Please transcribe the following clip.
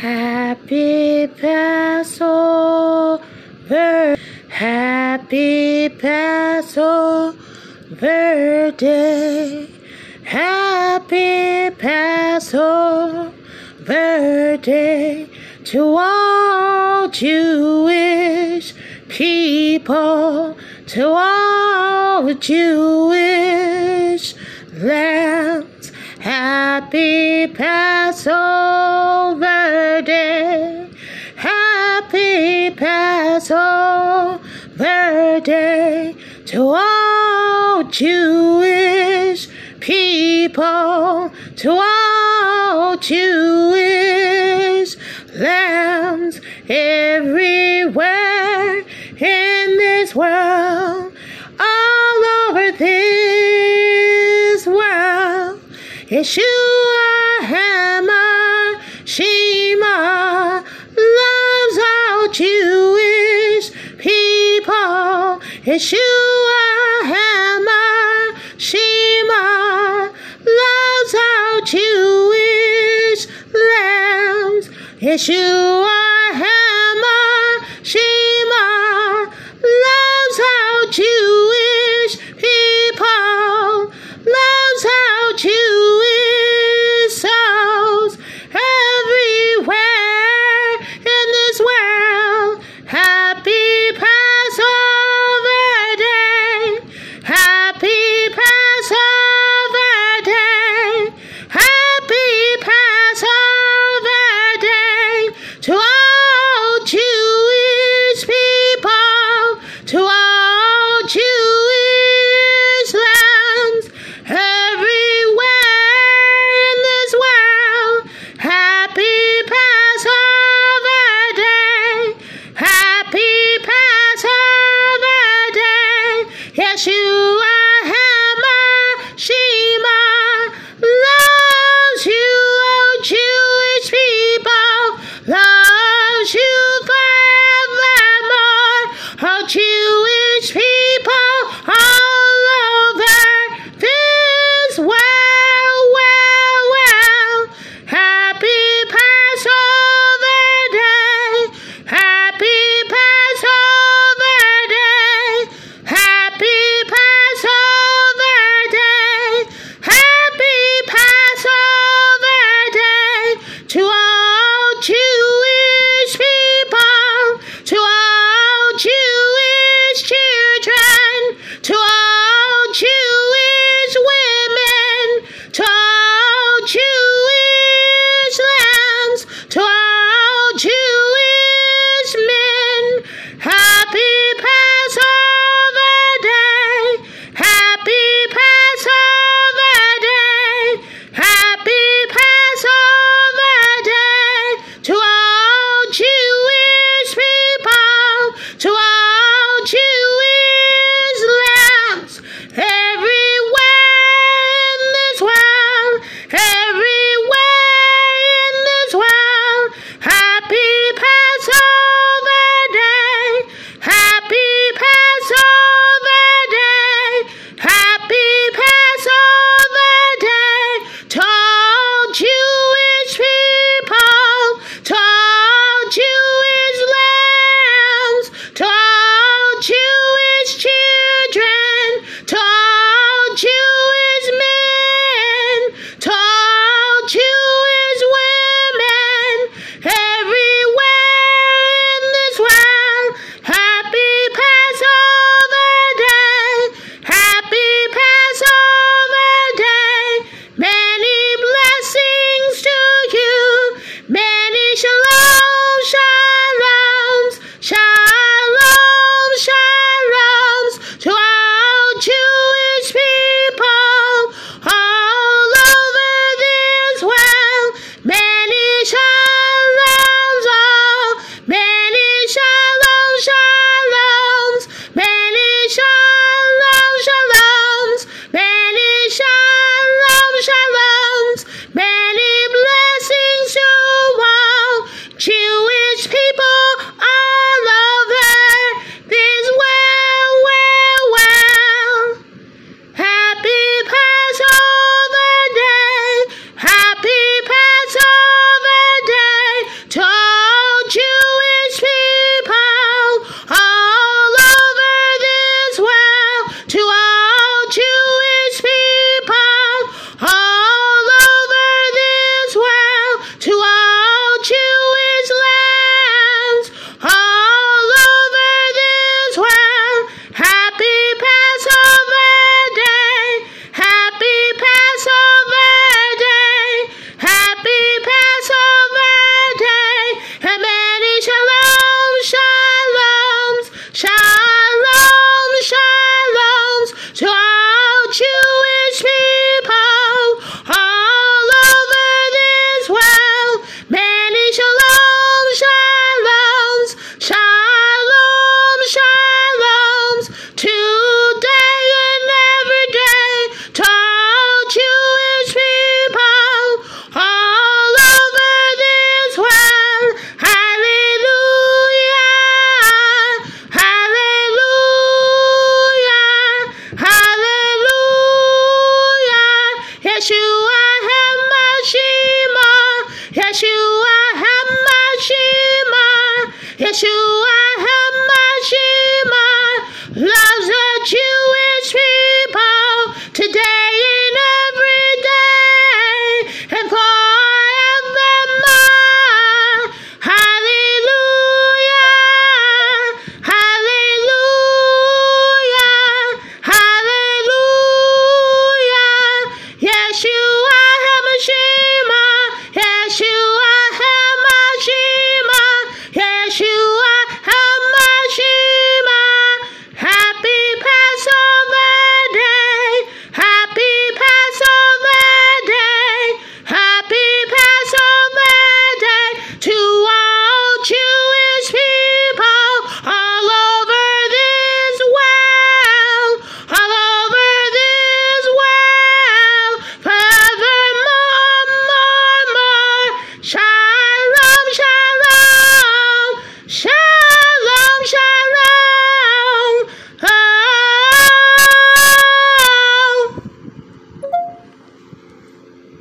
Happy Passover, Happy Passover Day, Happy Passover Day to all Jewish people, to all Jewish land. Happy Passover Day. Happy Passover Day to all Jewish people, to all Jewish lambs everywhere in this world. Yeshua Hammer Shema loves all Jewish people. Yeshua Hammer Shema loves all Jewish lambs. Yeshua tissue.